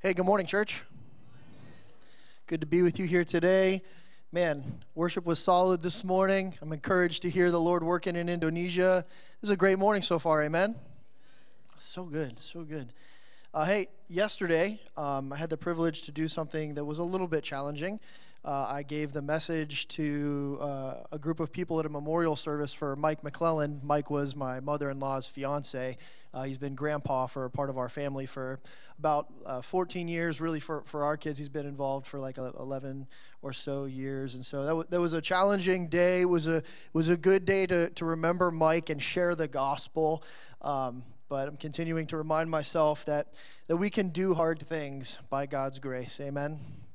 Hey, good morning, church. Good to be with you here today. Man, worship was solid this morning. I'm encouraged to hear the Lord working in Indonesia. This is a great morning so far, amen? So good, so good. Uh, hey, yesterday um, I had the privilege to do something that was a little bit challenging. Uh, I gave the message to uh, a group of people at a memorial service for Mike McClellan. Mike was my mother in law's fiance. Uh, he's been grandpa for a part of our family for about uh, 14 years. Really, for, for our kids, he's been involved for like 11 or so years. And so that, w- that was a challenging day. It was a, was a good day to, to remember Mike and share the gospel. Um, but I'm continuing to remind myself that, that we can do hard things by God's grace. Amen.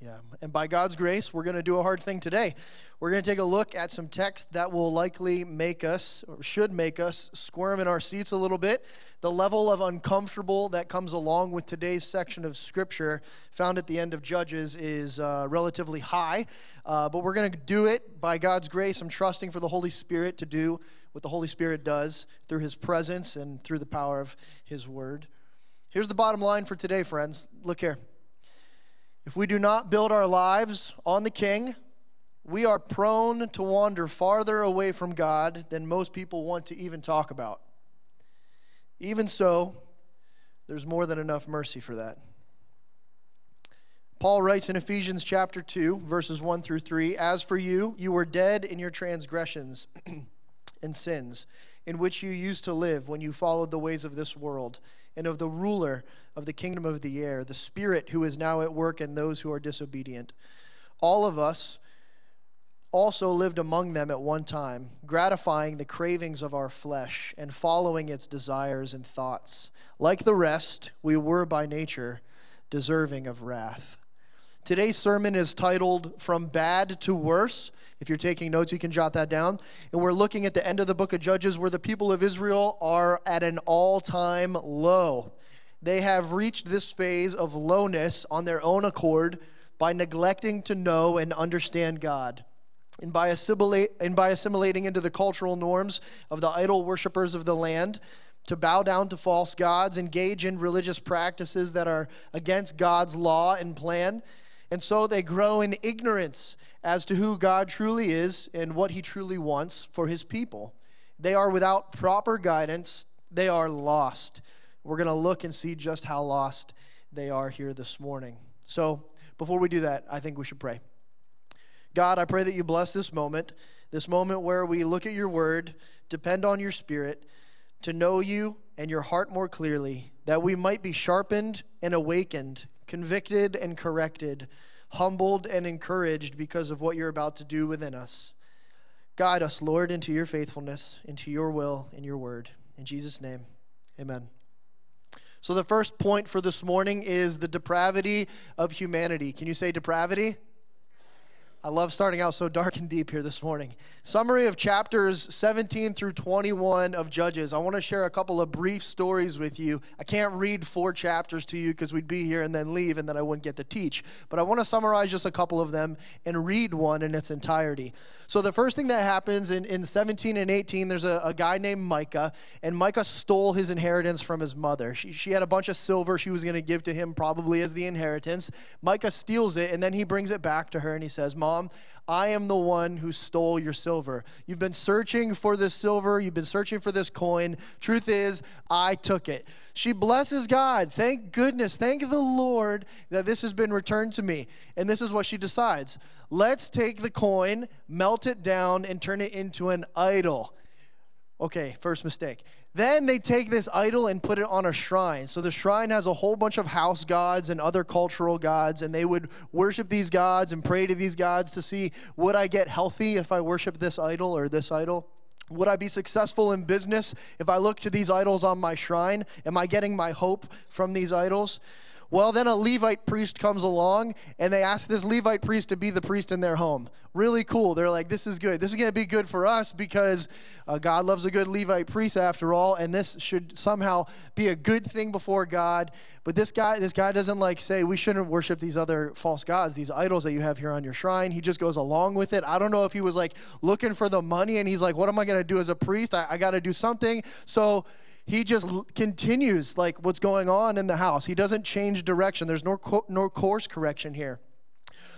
Yeah. And by God's grace, we're going to do a hard thing today. We're going to take a look at some text that will likely make us, or should make us, squirm in our seats a little bit. The level of uncomfortable that comes along with today's section of Scripture found at the end of Judges is uh, relatively high. Uh, but we're going to do it by God's grace. I'm trusting for the Holy Spirit to do what the Holy Spirit does through His presence and through the power of His Word. Here's the bottom line for today, friends. Look here. If we do not build our lives on the King, we are prone to wander farther away from God than most people want to even talk about. Even so, there's more than enough mercy for that. Paul writes in Ephesians chapter 2, verses 1 through 3 As for you, you were dead in your transgressions and sins, in which you used to live when you followed the ways of this world and of the ruler of the kingdom of the air, the Spirit who is now at work in those who are disobedient. All of us also lived among them at one time, gratifying the cravings of our flesh and following its desires and thoughts. Like the rest, we were by nature deserving of wrath. Today's sermon is titled From Bad to Worse. If you're taking notes, you can jot that down. And we're looking at the end of the book of Judges where the people of Israel are at an all time low. They have reached this phase of lowness on their own accord by neglecting to know and understand God. And by, assimilate, and by assimilating into the cultural norms of the idol worshippers of the land, to bow down to false gods, engage in religious practices that are against God's law and plan. And so they grow in ignorance as to who God truly is and what he truly wants for his people. They are without proper guidance, they are lost. We're going to look and see just how lost they are here this morning. So, before we do that, I think we should pray. God, I pray that you bless this moment, this moment where we look at your word, depend on your spirit to know you and your heart more clearly, that we might be sharpened and awakened, convicted and corrected, humbled and encouraged because of what you're about to do within us. Guide us, Lord, into your faithfulness, into your will, and your word. In Jesus' name, amen. So, the first point for this morning is the depravity of humanity. Can you say depravity? I love starting out so dark and deep here this morning. Summary of chapters 17 through 21 of Judges. I want to share a couple of brief stories with you. I can't read four chapters to you because we'd be here and then leave and then I wouldn't get to teach. But I want to summarize just a couple of them and read one in its entirety. So, the first thing that happens in, in 17 and 18, there's a, a guy named Micah, and Micah stole his inheritance from his mother. She, she had a bunch of silver she was going to give to him, probably as the inheritance. Micah steals it and then he brings it back to her and he says, Mom, I am the one who stole your silver. You've been searching for this silver, you've been searching for this coin. Truth is, I took it. She blesses God. Thank goodness, thank the Lord that this has been returned to me. And this is what she decides let's take the coin, melt it down, and turn it into an idol. Okay, first mistake. Then they take this idol and put it on a shrine. So the shrine has a whole bunch of house gods and other cultural gods, and they would worship these gods and pray to these gods to see would I get healthy if I worship this idol or this idol? Would I be successful in business if I look to these idols on my shrine? Am I getting my hope from these idols? Well, then a Levite priest comes along and they ask this Levite priest to be the priest in their home. Really cool. They're like, this is good. This is going to be good for us because uh, God loves a good Levite priest after all, and this should somehow be a good thing before God. But this guy, this guy doesn't like say we shouldn't worship these other false gods, these idols that you have here on your shrine. He just goes along with it. I don't know if he was like looking for the money and he's like, what am I going to do as a priest? I, I got to do something. So he just continues like what's going on in the house. He doesn't change direction. There's no, co- no course correction here.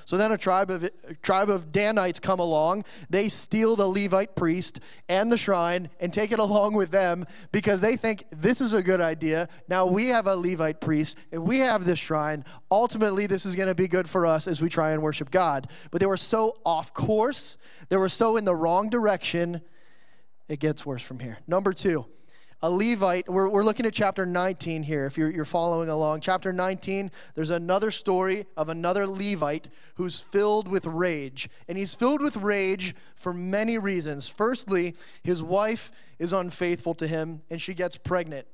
So then a tribe of a tribe of Danites come along. They steal the Levite priest and the shrine and take it along with them because they think this is a good idea. Now we have a Levite priest and we have this shrine. Ultimately, this is going to be good for us as we try and worship God. But they were so off course. They were so in the wrong direction. It gets worse from here. Number two a Levite. We're, we're looking at chapter 19 here, if you're, you're following along. Chapter 19, there's another story of another Levite who's filled with rage. And he's filled with rage for many reasons. Firstly, his wife is unfaithful to him and she gets pregnant.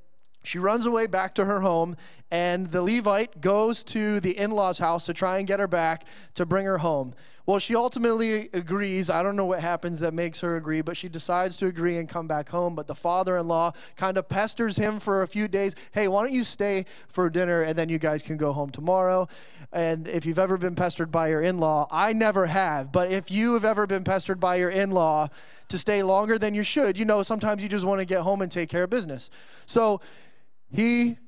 She runs away back to her home, and the Levite goes to the in law's house to try and get her back to bring her home. Well, she ultimately agrees. I don't know what happens that makes her agree, but she decides to agree and come back home. But the father in law kind of pesters him for a few days. Hey, why don't you stay for dinner and then you guys can go home tomorrow? And if you've ever been pestered by your in law, I never have, but if you have ever been pestered by your in law to stay longer than you should, you know, sometimes you just want to get home and take care of business. So, he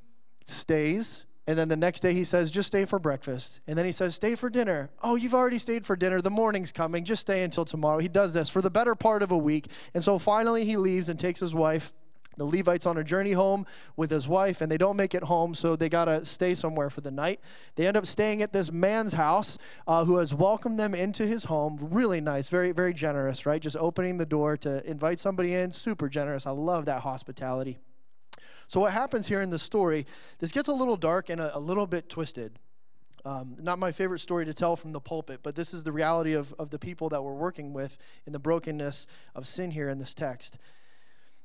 stays, and then the next day he says, just stay for breakfast. And then he says, stay for dinner. Oh, you've already stayed for dinner. The morning's coming. Just stay until tomorrow. He does this for the better part of a week. And so finally he leaves and takes his wife. The Levite's on a journey home with his wife, and they don't make it home, so they got to stay somewhere for the night. They end up staying at this man's house uh, who has welcomed them into his home. Really nice, very, very generous, right? Just opening the door to invite somebody in. Super generous. I love that hospitality. So, what happens here in the story, this gets a little dark and a, a little bit twisted. Um, not my favorite story to tell from the pulpit, but this is the reality of, of the people that we're working with in the brokenness of sin here in this text.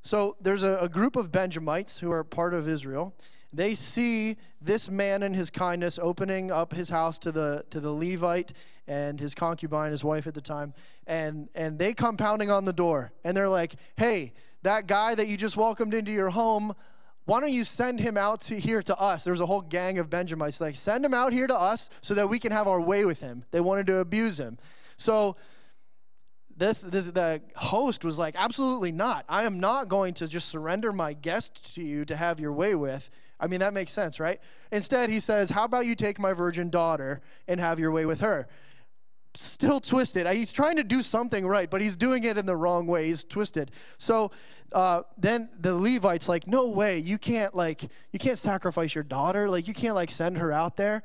So, there's a, a group of Benjamites who are part of Israel. They see this man and his kindness opening up his house to the to the Levite and his concubine, his wife at the time, and and they come pounding on the door and they're like, "Hey, that guy that you just welcomed into your home, why don't you send him out to here to us? There's a whole gang of Benjamites. Like, send him out here to us so that we can have our way with him. They wanted to abuse him. So this, this the host was like, absolutely not. I am not going to just surrender my guest to you to have your way with. I mean, that makes sense, right? Instead, he says, How about you take my virgin daughter and have your way with her? Still twisted. He's trying to do something right, but he's doing it in the wrong way. He's twisted. So uh, then the Levites like, no way, you can't like, you can't sacrifice your daughter. Like you can't like send her out there.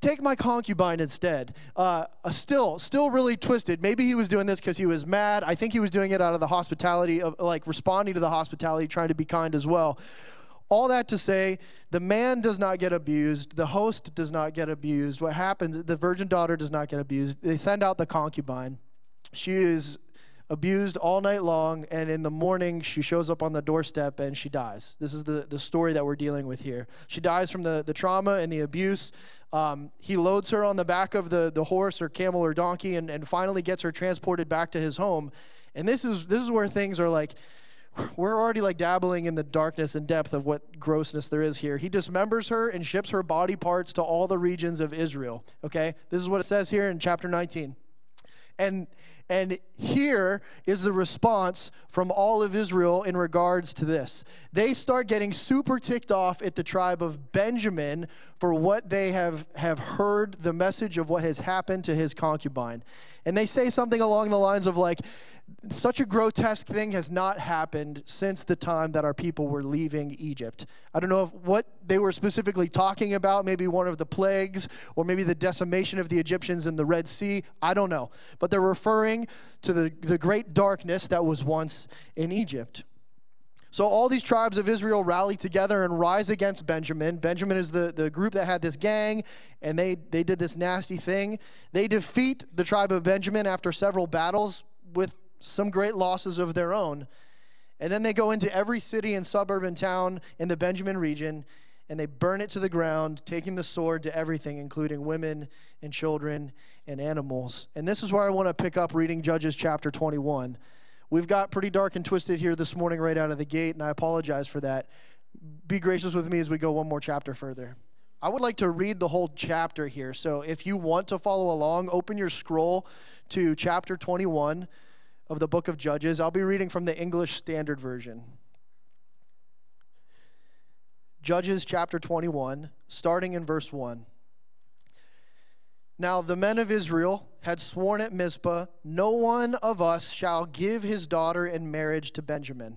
Take my concubine instead. Uh, still, still really twisted. Maybe he was doing this because he was mad. I think he was doing it out of the hospitality of like responding to the hospitality, trying to be kind as well. All that to say, the man does not get abused. The host does not get abused. What happens, the virgin daughter does not get abused. They send out the concubine. She is abused all night long, and in the morning, she shows up on the doorstep and she dies. This is the, the story that we're dealing with here. She dies from the, the trauma and the abuse. Um, he loads her on the back of the, the horse or camel or donkey and, and finally gets her transported back to his home. And this is, this is where things are like, we're already like dabbling in the darkness and depth of what grossness there is here. He dismembers her and ships her body parts to all the regions of Israel. Okay? This is what it says here in chapter 19. And and here is the response from all of Israel in regards to this. They start getting super ticked off at the tribe of Benjamin for what they have, have heard the message of what has happened to his concubine. And they say something along the lines of, like, such a grotesque thing has not happened since the time that our people were leaving Egypt. I don't know what they were specifically talking about, maybe one of the plagues or maybe the decimation of the Egyptians in the Red Sea. I don't know. But they're referring to the, the great darkness that was once in Egypt. So all these tribes of Israel rally together and rise against Benjamin. Benjamin is the, the group that had this gang, and they, they did this nasty thing. They defeat the tribe of Benjamin after several battles with some great losses of their own. And then they go into every city and suburb and town in the Benjamin region and they burn it to the ground, taking the sword to everything, including women and children and animals. And this is where I want to pick up reading Judges chapter 21. We've got pretty dark and twisted here this morning, right out of the gate, and I apologize for that. Be gracious with me as we go one more chapter further. I would like to read the whole chapter here. So if you want to follow along, open your scroll to chapter 21 of the book of Judges. I'll be reading from the English Standard Version. Judges chapter 21, starting in verse 1. Now the men of Israel had sworn at Mizpah, No one of us shall give his daughter in marriage to Benjamin.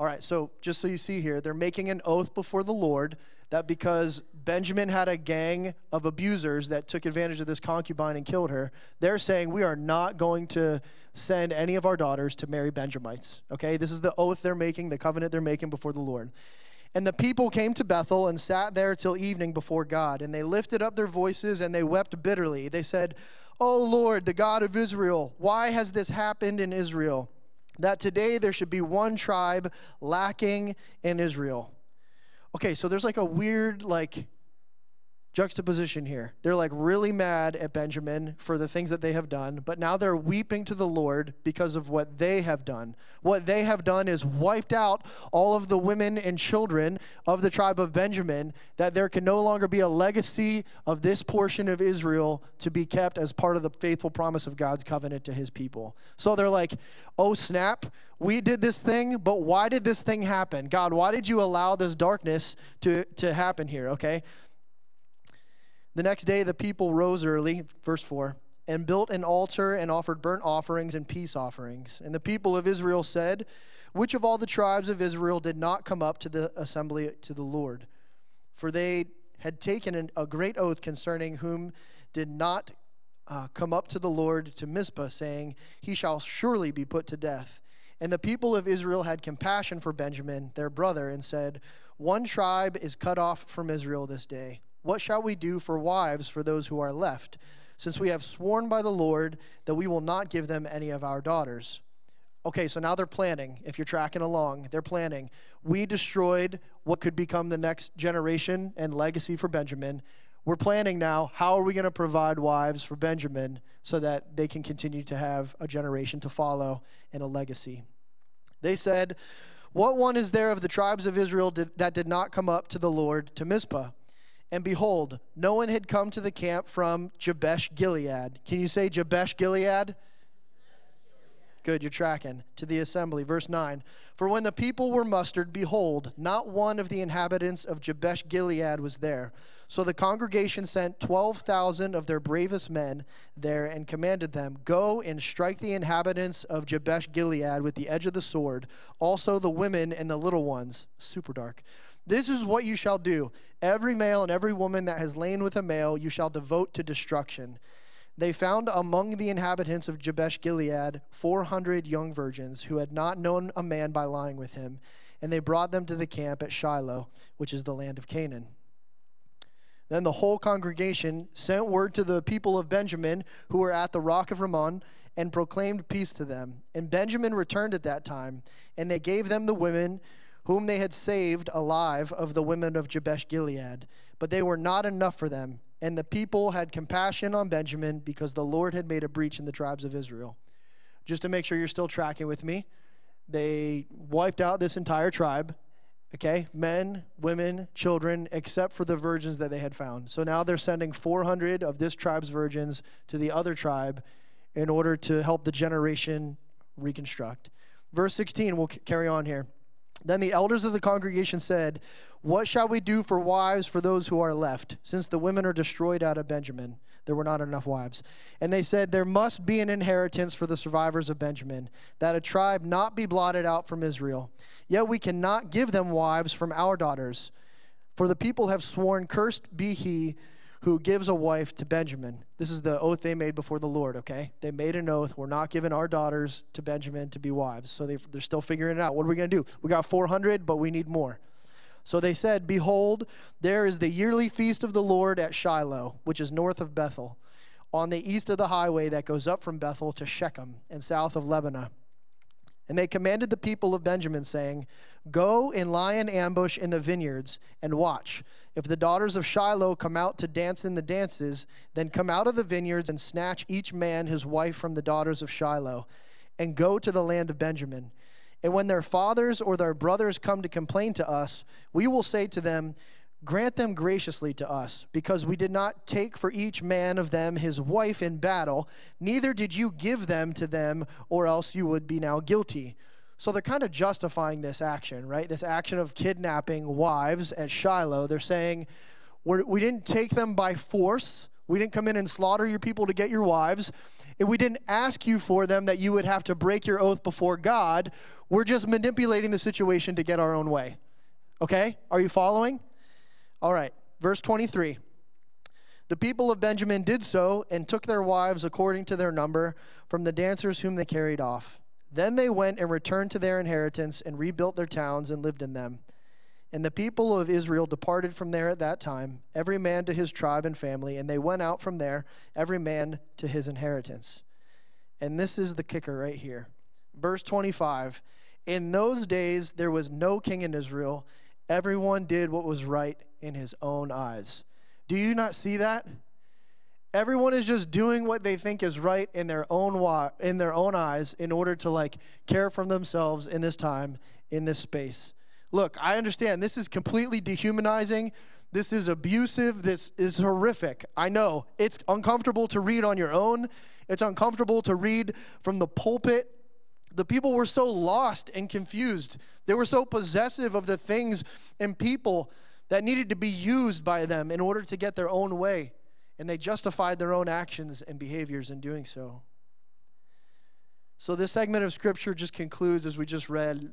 All right, so just so you see here, they're making an oath before the Lord that because Benjamin had a gang of abusers that took advantage of this concubine and killed her, they're saying we are not going to send any of our daughters to marry Benjamites. Okay, this is the oath they're making, the covenant they're making before the Lord. And the people came to Bethel and sat there till evening before God. And they lifted up their voices and they wept bitterly. They said, O Lord, the God of Israel, why has this happened in Israel? That today there should be one tribe lacking in Israel. Okay, so there's like a weird, like, juxtaposition here. They're like really mad at Benjamin for the things that they have done, but now they're weeping to the Lord because of what they have done. What they have done is wiped out all of the women and children of the tribe of Benjamin, that there can no longer be a legacy of this portion of Israel to be kept as part of the faithful promise of God's covenant to his people. So they're like, oh snap, we did this thing, but why did this thing happen? God, why did you allow this darkness to, to happen here, okay? The next day, the people rose early, verse 4, and built an altar and offered burnt offerings and peace offerings. And the people of Israel said, Which of all the tribes of Israel did not come up to the assembly to the Lord? For they had taken an, a great oath concerning whom did not uh, come up to the Lord to Mizpah, saying, He shall surely be put to death. And the people of Israel had compassion for Benjamin, their brother, and said, One tribe is cut off from Israel this day. What shall we do for wives for those who are left, since we have sworn by the Lord that we will not give them any of our daughters? Okay, so now they're planning. If you're tracking along, they're planning. We destroyed what could become the next generation and legacy for Benjamin. We're planning now how are we going to provide wives for Benjamin so that they can continue to have a generation to follow and a legacy. They said, What one is there of the tribes of Israel that did not come up to the Lord to Mizpah? And behold, no one had come to the camp from Jabesh Gilead. Can you say Jabesh Gilead? Good, you're tracking. To the assembly. Verse 9. For when the people were mustered, behold, not one of the inhabitants of Jabesh Gilead was there. So the congregation sent 12,000 of their bravest men there and commanded them, Go and strike the inhabitants of Jabesh Gilead with the edge of the sword, also the women and the little ones. Super dark. This is what you shall do. Every male and every woman that has lain with a male you shall devote to destruction. They found among the inhabitants of Jabesh Gilead 400 young virgins who had not known a man by lying with him, and they brought them to the camp at Shiloh, which is the land of Canaan. Then the whole congregation sent word to the people of Benjamin who were at the rock of Rimmon and proclaimed peace to them. And Benjamin returned at that time, and they gave them the women whom they had saved alive of the women of Jabesh Gilead. But they were not enough for them, and the people had compassion on Benjamin because the Lord had made a breach in the tribes of Israel. Just to make sure you're still tracking with me, they wiped out this entire tribe Okay, men, women, children, except for the virgins that they had found. So now they're sending 400 of this tribe's virgins to the other tribe in order to help the generation reconstruct. Verse 16, we'll carry on here. Then the elders of the congregation said, What shall we do for wives for those who are left, since the women are destroyed out of Benjamin? there were not enough wives. And they said, There must be an inheritance for the survivors of Benjamin, that a tribe not be blotted out from Israel. Yet we cannot give them wives from our daughters. For the people have sworn, Cursed be he who gives a wife to Benjamin. This is the oath they made before the Lord, okay? They made an oath. We're not giving our daughters to Benjamin to be wives. So they, they're still figuring it out. What are we going to do? We got 400, but we need more. So they said, Behold, there is the yearly feast of the Lord at Shiloh, which is north of Bethel, on the east of the highway that goes up from Bethel to Shechem and south of Lebonah. And they commanded the people of Benjamin, saying, Go and lie in ambush in the vineyards and watch. If the daughters of Shiloh come out to dance in the dances, then come out of the vineyards and snatch each man his wife from the daughters of Shiloh, and go to the land of Benjamin. And when their fathers or their brothers come to complain to us, we will say to them, Grant them graciously to us, because we did not take for each man of them his wife in battle, neither did you give them to them, or else you would be now guilty. So they're kind of justifying this action, right? This action of kidnapping wives at Shiloh. They're saying, We're, we did not take them by force. We didn't come in and slaughter your people to get your wives. And we didn't ask you for them that you would have to break your oath before God. We're just manipulating the situation to get our own way. Okay? Are you following? All right. Verse 23. The people of Benjamin did so and took their wives according to their number from the dancers whom they carried off. Then they went and returned to their inheritance and rebuilt their towns and lived in them. And the people of Israel departed from there at that time, every man to his tribe and family, and they went out from there, every man to his inheritance. And this is the kicker right here. Verse 25 In those days there was no king in Israel, everyone did what was right in his own eyes. Do you not see that? Everyone is just doing what they think is right in their own wa- in their own eyes in order to like care for themselves in this time in this space. Look, I understand this is completely dehumanizing. This is abusive. This is horrific. I know. It's uncomfortable to read on your own. It's uncomfortable to read from the pulpit. The people were so lost and confused. They were so possessive of the things and people that needed to be used by them in order to get their own way and they justified their own actions and behaviors in doing so. So, this segment of scripture just concludes as we just read.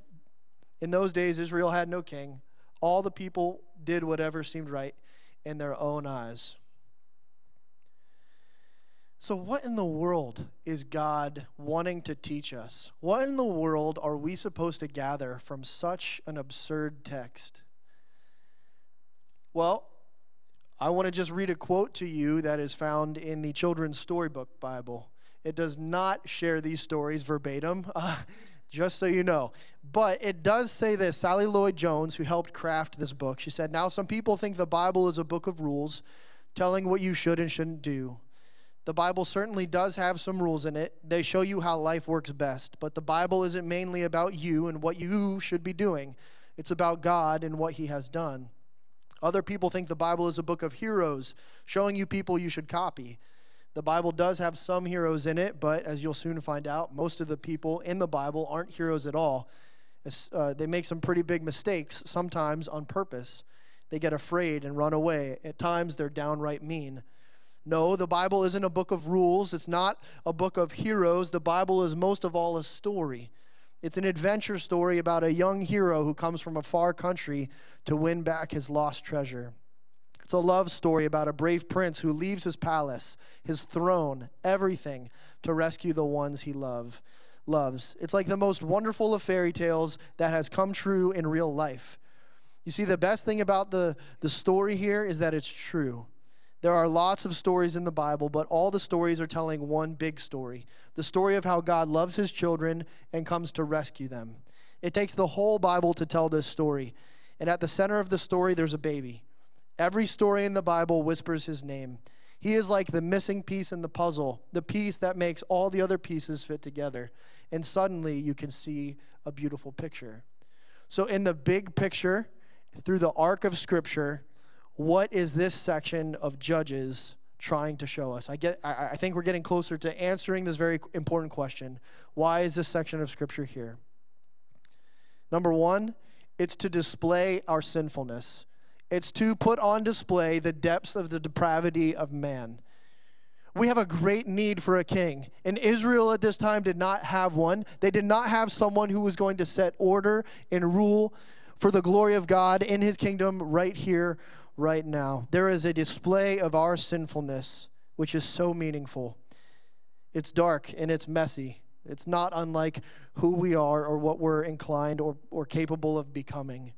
In those days, Israel had no king. All the people did whatever seemed right in their own eyes. So, what in the world is God wanting to teach us? What in the world are we supposed to gather from such an absurd text? Well, I want to just read a quote to you that is found in the Children's Storybook Bible. It does not share these stories verbatim, uh, just so you know. But it does say this Sally Lloyd Jones, who helped craft this book, she said, Now, some people think the Bible is a book of rules telling what you should and shouldn't do. The Bible certainly does have some rules in it. They show you how life works best. But the Bible isn't mainly about you and what you should be doing, it's about God and what He has done. Other people think the Bible is a book of heroes, showing you people you should copy. The Bible does have some heroes in it, but as you'll soon find out, most of the people in the Bible aren't heroes at all. Uh, they make some pretty big mistakes, sometimes on purpose. They get afraid and run away. At times, they're downright mean. No, the Bible isn't a book of rules. It's not a book of heroes. The Bible is most of all a story. It's an adventure story about a young hero who comes from a far country to win back his lost treasure. It's a love story about a brave prince who leaves his palace, his throne, everything to rescue the ones he love, loves. It's like the most wonderful of fairy tales that has come true in real life. You see, the best thing about the, the story here is that it's true. There are lots of stories in the Bible, but all the stories are telling one big story the story of how God loves his children and comes to rescue them. It takes the whole Bible to tell this story. And at the center of the story, there's a baby. Every story in the Bible whispers his name. He is like the missing piece in the puzzle, the piece that makes all the other pieces fit together. And suddenly you can see a beautiful picture. So, in the big picture, through the arc of Scripture, what is this section of Judges trying to show us? I, get, I, I think we're getting closer to answering this very important question. Why is this section of Scripture here? Number one, it's to display our sinfulness. It's to put on display the depths of the depravity of man. We have a great need for a king. And Israel at this time did not have one. They did not have someone who was going to set order and rule for the glory of God in his kingdom right here, right now. There is a display of our sinfulness, which is so meaningful. It's dark and it's messy. It's not unlike who we are or what we're inclined or, or capable of becoming.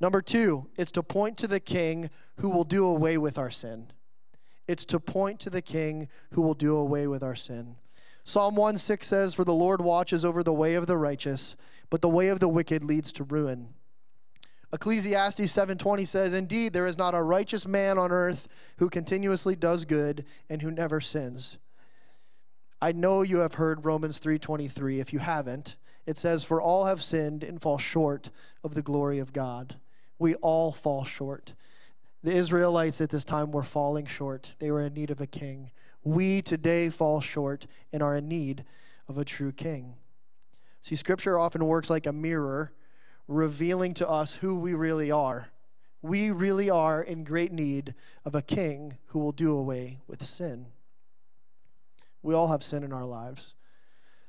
Number two, it's to point to the king who will do away with our sin. It's to point to the king who will do away with our sin. Psalm 1 6 says, For the Lord watches over the way of the righteous, but the way of the wicked leads to ruin. Ecclesiastes 7:20 says, "Indeed, there is not a righteous man on earth who continuously does good and who never sins." I know you have heard Romans 3:23. If you haven't, it says for all have sinned and fall short of the glory of God. We all fall short. The Israelites at this time were falling short. They were in need of a king. We today fall short and are in need of a true king. See, Scripture often works like a mirror, revealing to us who we really are. We really are in great need of a king who will do away with sin. We all have sin in our lives.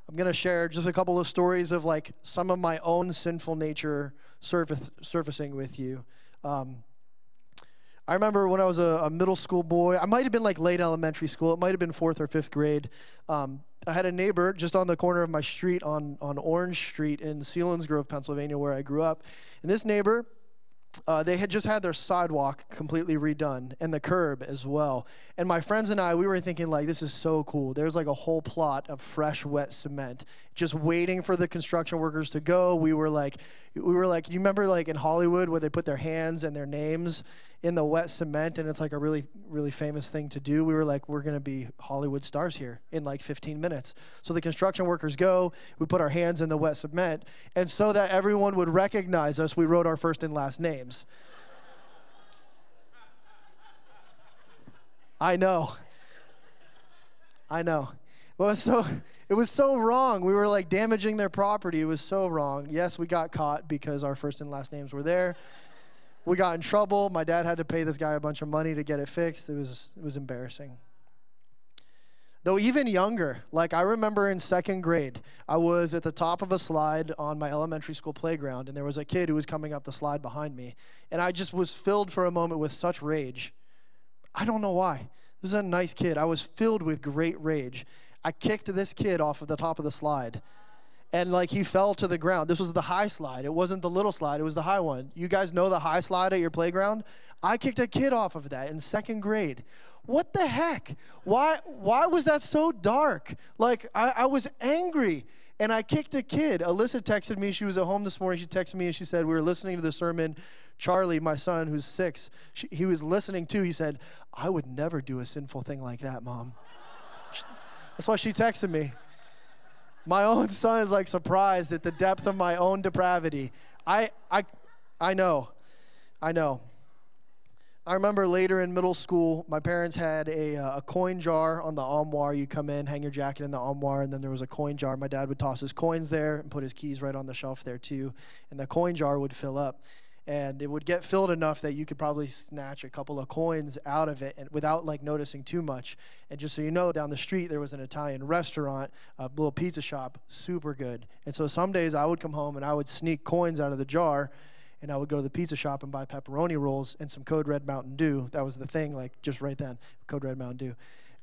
I'm going to share just a couple of stories of like some of my own sinful nature surfacing with you. Um, I remember when I was a, a, middle school boy, I might have been like late elementary school, it might have been fourth or fifth grade. Um, I had a neighbor just on the corner of my street on, on Orange Street in Sealands Selinsgrove, Pennsylvania, where I grew up. And this neighbor, uh, they had just had their sidewalk completely redone and the curb as well. And my friends and I, we were thinking, like, this is so cool. There's like a whole plot of fresh, wet cement just waiting for the construction workers to go. We were like, we were like, you remember like in Hollywood where they put their hands and their names in the wet cement and it's like a really, really famous thing to do. We were like, we're going to be Hollywood stars here in like 15 minutes. So the construction workers go, we put our hands in the wet cement. And so that everyone would recognize us, we wrote our first and last names. I know. I know. Well, so it was so wrong. We were like damaging their property. It was so wrong. Yes, we got caught because our first and last names were there. We got in trouble. My dad had to pay this guy a bunch of money to get it fixed. It was it was embarrassing. Though even younger, like I remember in second grade, I was at the top of a slide on my elementary school playground, and there was a kid who was coming up the slide behind me. And I just was filled for a moment with such rage. I don't know why. This is a nice kid. I was filled with great rage. I kicked this kid off of the top of the slide. And like he fell to the ground. This was the high slide. It wasn't the little slide, it was the high one. You guys know the high slide at your playground? I kicked a kid off of that in second grade. What the heck? Why why was that so dark? Like I, I was angry and I kicked a kid. Alyssa texted me. She was at home this morning. She texted me and she said, We were listening to the sermon. Charlie, my son, who's six, she, he was listening too. He said, I would never do a sinful thing like that, mom. That's why she texted me. My own son is like surprised at the depth of my own depravity. I, I, I know. I know. I remember later in middle school, my parents had a, uh, a coin jar on the armoire. You come in, hang your jacket in the armoire, and then there was a coin jar. My dad would toss his coins there and put his keys right on the shelf there too. And the coin jar would fill up and it would get filled enough that you could probably snatch a couple of coins out of it and without like noticing too much. And just so you know down the street there was an italian restaurant a little pizza shop super good. And so some days i would come home and i would sneak coins out of the jar and i would go to the pizza shop and buy pepperoni rolls and some code red mountain dew. That was the thing like just right then code red mountain dew.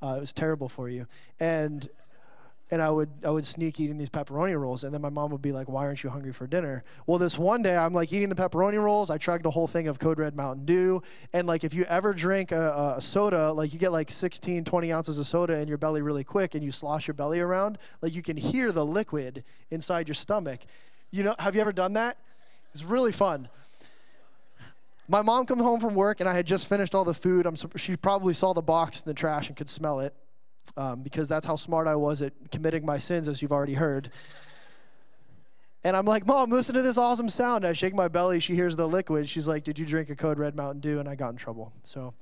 Uh, it was terrible for you. And and I would I would sneak eating these pepperoni rolls, and then my mom would be like, "Why aren't you hungry for dinner?" Well, this one day I'm like eating the pepperoni rolls. I chugged a whole thing of Code Red Mountain Dew, and like if you ever drink a, a, soda, like you get like 16, 20 ounces of soda in your belly really quick, and you slosh your belly around, like you can hear the liquid inside your stomach. You know, have you ever done that? It's really fun. My mom come home from work, and I had just finished all the food. I'm, she probably saw the box in the trash and could smell it um, because that's how smart I was at committing my sins, as you've already heard. And I'm like, Mom, listen to this awesome sound. I shake my belly. She hears the liquid. She's like, Did you drink a Code Red Mountain Dew? And I got in trouble. So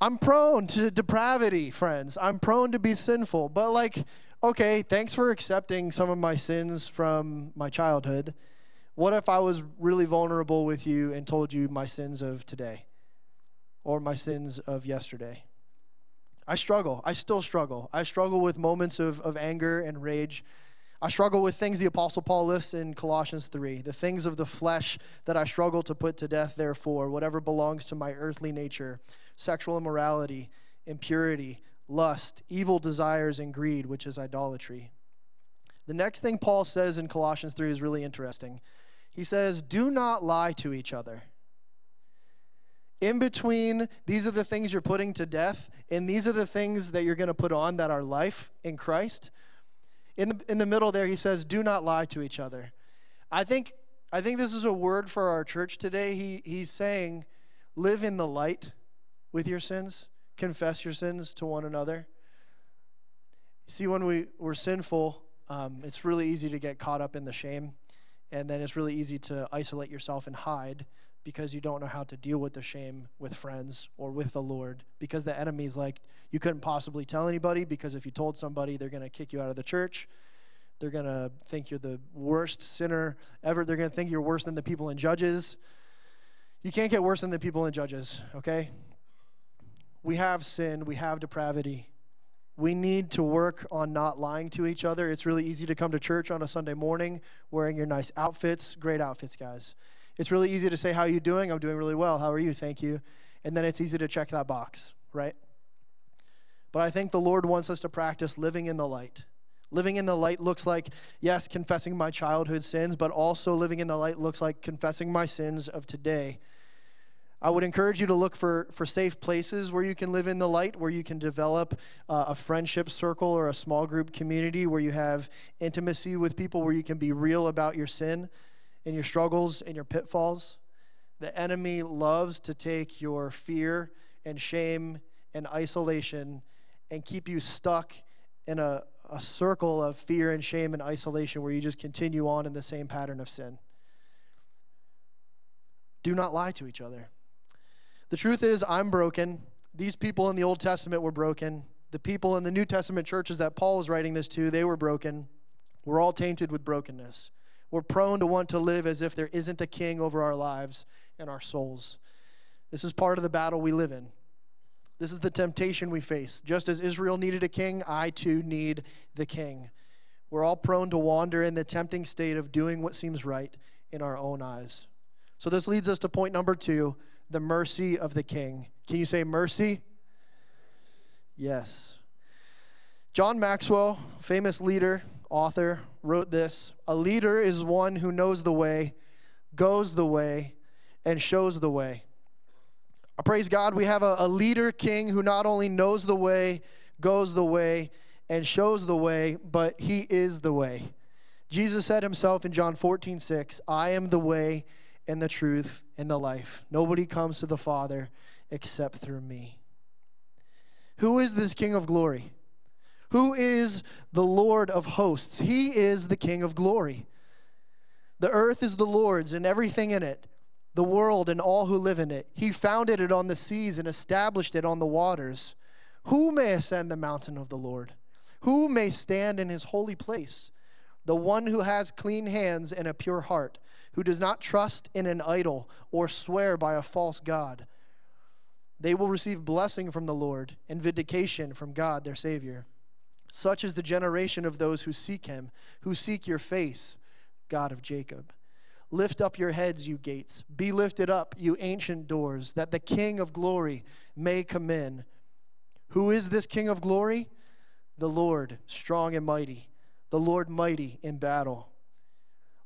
I'm prone to depravity, friends. I'm prone to be sinful. But, like, okay, thanks for accepting some of my sins from my childhood. What if I was really vulnerable with you and told you my sins of today or my sins of yesterday? I struggle. I still struggle. I struggle with moments of, of anger and rage. I struggle with things the Apostle Paul lists in Colossians 3 the things of the flesh that I struggle to put to death, therefore, whatever belongs to my earthly nature sexual immorality, impurity, lust, evil desires, and greed, which is idolatry. The next thing Paul says in Colossians 3 is really interesting. He says, Do not lie to each other in between, these are the things you're putting to death, and these are the things that you're going to put on that are life in Christ. In the, in the middle there, he says, Do not lie to each other. I think, I think this is a word for our church today. He, he's saying, Live in the light with your sins, confess your sins to one another. See, when we, we're sinful, um, it's really easy to get caught up in the shame, and then it's really easy to isolate yourself and hide because you don't know how to deal with the shame with friends or with the Lord because the enemy's like, you couldn't possibly tell anybody because if you told somebody, they're going to kick you out of the church. They're going to think you're the worst sinner ever. They're going to think you're worse than the people in Judges. You can't get worse than the people in Judges, okay? We have sin, we have depravity. We need to work on not lying to each other. It's really easy to come to church on a Sunday morning wearing your nice outfits, great outfits, guys. It's really easy to say, How are you doing? I'm doing really well. How are you? Thank you. And then it's easy to check that box, right? But I think the Lord wants us to practice living in the light. Living in the light looks like, yes, confessing my childhood sins, but also living in the light looks like confessing my sins of today I would encourage you to look for, for safe places where you can live in the light, where you can develop uh, a friendship circle or a small group community, where you have intimacy with people, where you can be real about your sin and your struggles and your pitfalls. The enemy loves to take your fear and shame and isolation and keep you stuck in a, a circle of fear and shame and isolation where you just continue on in the same pattern of sin. Do not lie to each other. The truth is, I'm broken. These people in the Old Testament were broken. The people in the New Testament churches that Paul was writing this to, they were broken. We're all tainted with brokenness. We're prone to want to live as if there isn't a king over our lives and our souls. This is part of the battle we live in. This is the temptation we face. Just as Israel needed a king, I too need the king. We're all prone to wander in the tempting state of doing what seems right in our own eyes. So, this leads us to point number two the mercy of the king. Can you say mercy? Yes. John Maxwell, famous leader, author, wrote this A leader is one who knows the way, goes the way, and shows the way. I praise God, we have a, a leader king who not only knows the way, goes the way, and shows the way, but he is the way. Jesus said himself in John 14, 6, I am the way and the truth and the life. Nobody comes to the Father except through me. Who is this King of glory? Who is the Lord of hosts? He is the King of glory. The earth is the Lord's and everything in it, the world and all who live in it. He founded it on the seas and established it on the waters. Who may ascend the mountain of the Lord? Who may stand in his holy place? The one who has clean hands and a pure heart who does not trust in an idol or swear by a false God. They will receive blessing from the Lord and vindication from God their Savior. Such is the generation of those who seek him, who seek your face, God of Jacob. Lift up your heads, you gates. Be lifted up, you ancient doors, that the King of glory may come in. Who is this King of glory? The Lord, strong and mighty, the Lord mighty in battle.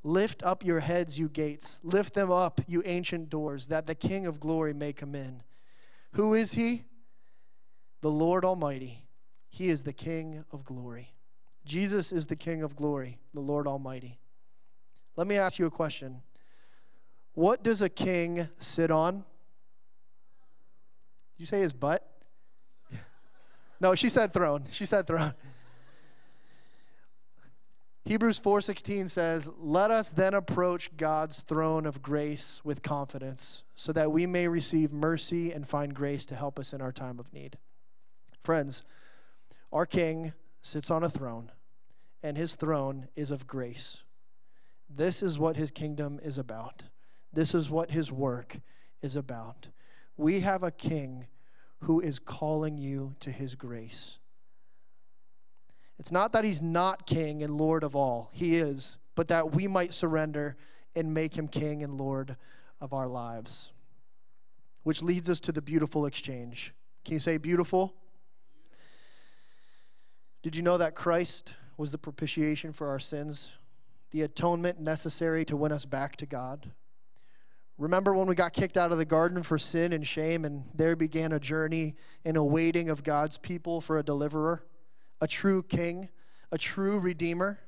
Lift up your heads, you gates. Lift them up, you ancient doors, that the King of glory may come in. Who is he? The Lord Almighty. He is the King of glory. Jesus is the King of glory, the Lord Almighty. Let me ask you a question. What does a king sit on? Did you say his butt? No, she said throne. She said throne. Hebrews 4:16 says, "Let us then approach God's throne of grace with confidence, so that we may receive mercy and find grace to help us in our time of need." Friends, our king sits on a throne, and his throne is of grace. This is what his kingdom is about. This is what his work is about. We have a king who is calling you to his grace. It's not that he's not king and lord of all, he is, but that we might surrender and make him king and lord of our lives. Which leads us to the beautiful exchange. Can you say beautiful? Did you know that Christ was the propitiation for our sins, the atonement necessary to win us back to God? Remember when we got kicked out of the garden for sin and shame, and there began a journey in a waiting of God's people for a deliverer? a true king, a true redeemer.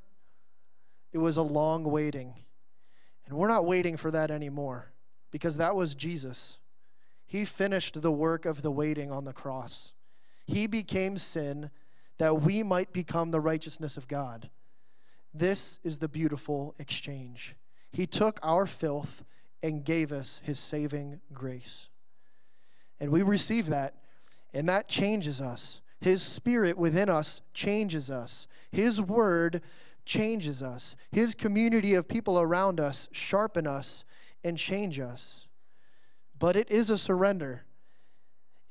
It was a long waiting. And we're not waiting for that anymore because that was Jesus. He finished the work of the waiting on the cross. He became sin that we might become the righteousness of God. This is the beautiful exchange. He took our filth and gave us his saving grace. And we receive that, and that changes us. His spirit within us changes us. His word changes us. His community of people around us sharpen us and change us. But it is a surrender.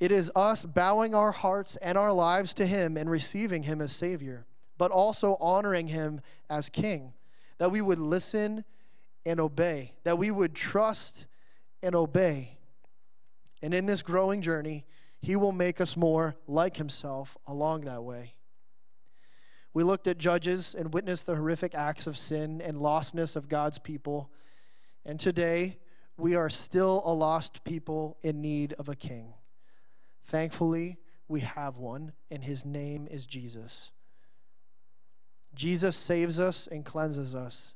It is us bowing our hearts and our lives to Him and receiving Him as Savior, but also honoring Him as King. That we would listen and obey, that we would trust and obey. And in this growing journey, He will make us more like Himself along that way. We looked at Judges and witnessed the horrific acts of sin and lostness of God's people. And today, we are still a lost people in need of a king. Thankfully, we have one, and his name is Jesus. Jesus saves us and cleanses us.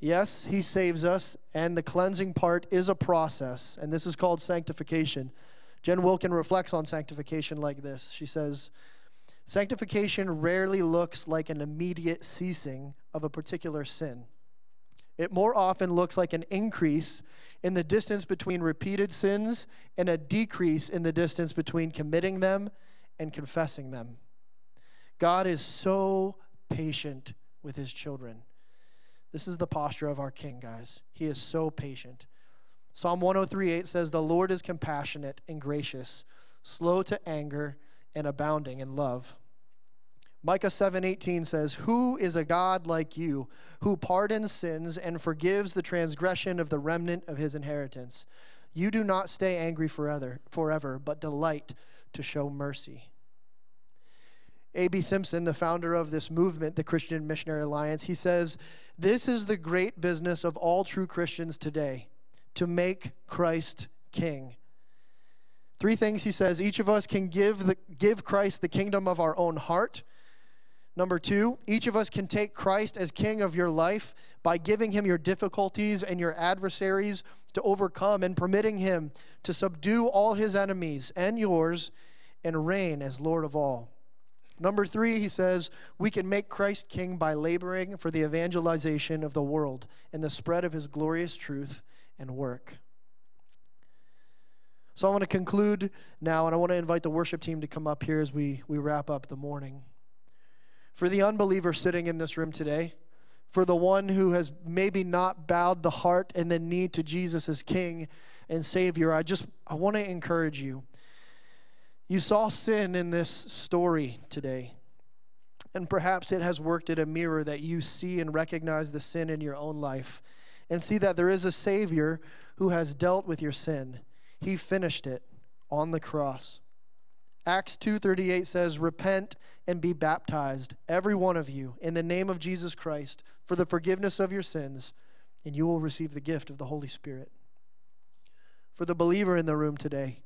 Yes, he saves us, and the cleansing part is a process, and this is called sanctification. Jen Wilkin reflects on sanctification like this. She says, Sanctification rarely looks like an immediate ceasing of a particular sin. It more often looks like an increase in the distance between repeated sins and a decrease in the distance between committing them and confessing them. God is so patient with his children. This is the posture of our King, guys. He is so patient. Psalm 103:8 says, The Lord is compassionate and gracious, slow to anger, and abounding in love. Micah 7:18 says, "Who is a God like you, who pardons sins and forgives the transgression of the remnant of his inheritance? You do not stay angry forever, forever, but delight to show mercy." A.B. Simpson, the founder of this movement, the Christian Missionary Alliance, he says, "This is the great business of all true Christians today, to make Christ king." Three things he says, each of us can give the, give Christ the kingdom of our own heart Number two, each of us can take Christ as king of your life by giving him your difficulties and your adversaries to overcome and permitting him to subdue all his enemies and yours and reign as Lord of all. Number three, he says, we can make Christ king by laboring for the evangelization of the world and the spread of his glorious truth and work. So I want to conclude now, and I want to invite the worship team to come up here as we, we wrap up the morning. For the unbeliever sitting in this room today, for the one who has maybe not bowed the heart and the knee to Jesus as King and Savior, I just I want to encourage you. You saw sin in this story today. And perhaps it has worked at a mirror that you see and recognize the sin in your own life and see that there is a Savior who has dealt with your sin. He finished it on the cross. Acts 2:38 says, "Repent and be baptized, every one of you, in the name of Jesus Christ, for the forgiveness of your sins, and you will receive the gift of the Holy Spirit." For the believer in the room today,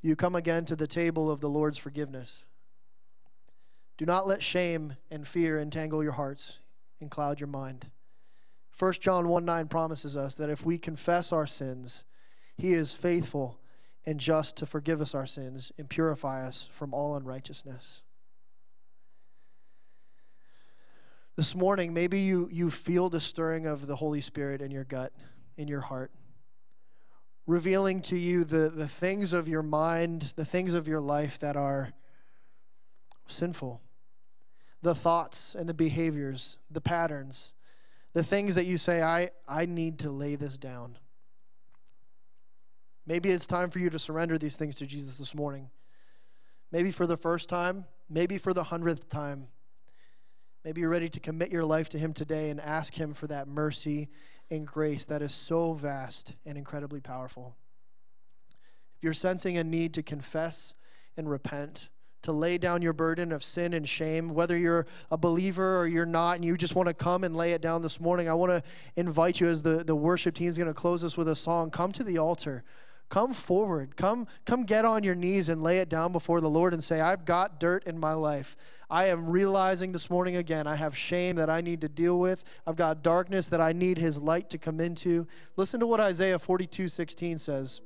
you come again to the table of the Lord's forgiveness. Do not let shame and fear entangle your hearts and cloud your mind. 1 John 1 9 promises us that if we confess our sins, he is faithful and just to forgive us our sins and purify us from all unrighteousness. This morning, maybe you, you feel the stirring of the Holy Spirit in your gut, in your heart, revealing to you the, the things of your mind, the things of your life that are sinful, the thoughts and the behaviors, the patterns, the things that you say, I, I need to lay this down. Maybe it's time for you to surrender these things to Jesus this morning. Maybe for the first time, maybe for the hundredth time. Maybe you're ready to commit your life to Him today and ask Him for that mercy and grace that is so vast and incredibly powerful. If you're sensing a need to confess and repent, to lay down your burden of sin and shame, whether you're a believer or you're not, and you just want to come and lay it down this morning, I want to invite you as the, the worship team is going to close us with a song. Come to the altar come forward. Come, come get on your knees and lay it down before the Lord and say, I've got dirt in my life. I am realizing this morning again, I have shame that I need to deal with. I've got darkness that I need His light to come into. Listen to what Isaiah 42 16 says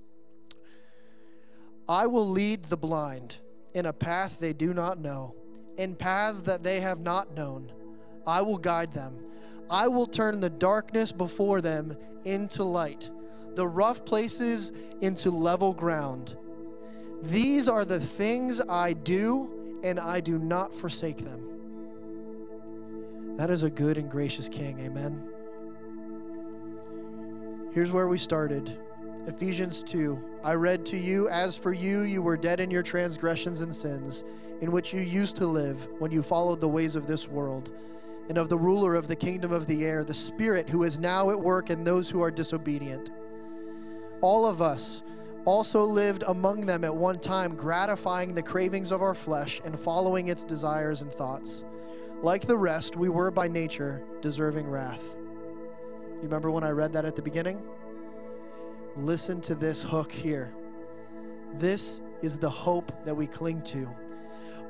I will lead the blind in a path they do not know, in paths that they have not known. I will guide them. I will turn the darkness before them into light the rough places into level ground. These are the things I do, and I do not forsake them. That is a good and gracious King. Amen. Here's where we started Ephesians 2. I read to you, As for you, you were dead in your transgressions and sins, in which you used to live when you followed the ways of this world, and of the ruler of the kingdom of the air, the Spirit who is now at work in those who are disobedient. All of us also lived among them at one time, gratifying the cravings of our flesh and following its desires and thoughts. Like the rest, we were by nature deserving wrath. You remember when I read that at the beginning? Listen to this hook here. This is the hope that we cling to.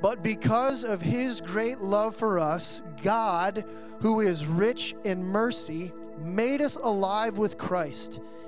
But because of his great love for us, God, who is rich in mercy, made us alive with Christ,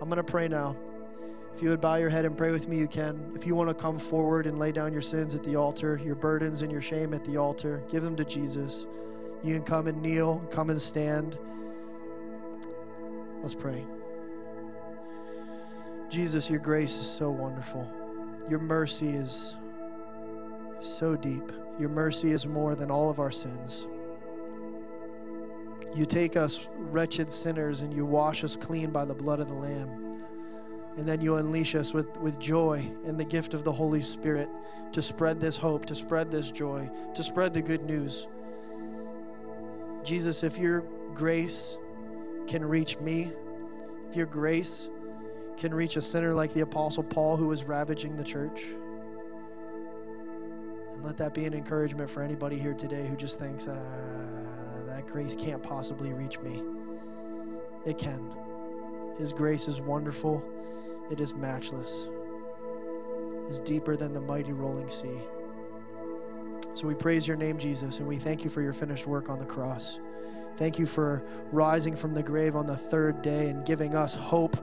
I'm going to pray now. If you would bow your head and pray with me, you can. If you want to come forward and lay down your sins at the altar, your burdens and your shame at the altar, give them to Jesus. You can come and kneel, come and stand. Let's pray. Jesus, your grace is so wonderful. Your mercy is so deep. Your mercy is more than all of our sins. You take us, wretched sinners, and you wash us clean by the blood of the Lamb. And then you unleash us with, with joy and the gift of the Holy Spirit to spread this hope, to spread this joy, to spread the good news. Jesus, if your grace can reach me, if your grace can reach a sinner like the Apostle Paul who was ravaging the church, and let that be an encouragement for anybody here today who just thinks, uh, that grace can't possibly reach me. It can. His grace is wonderful, it is matchless, it is deeper than the mighty rolling sea. So we praise your name, Jesus, and we thank you for your finished work on the cross. Thank you for rising from the grave on the third day and giving us hope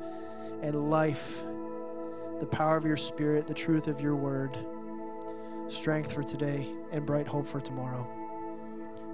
and life, the power of your spirit, the truth of your word, strength for today, and bright hope for tomorrow.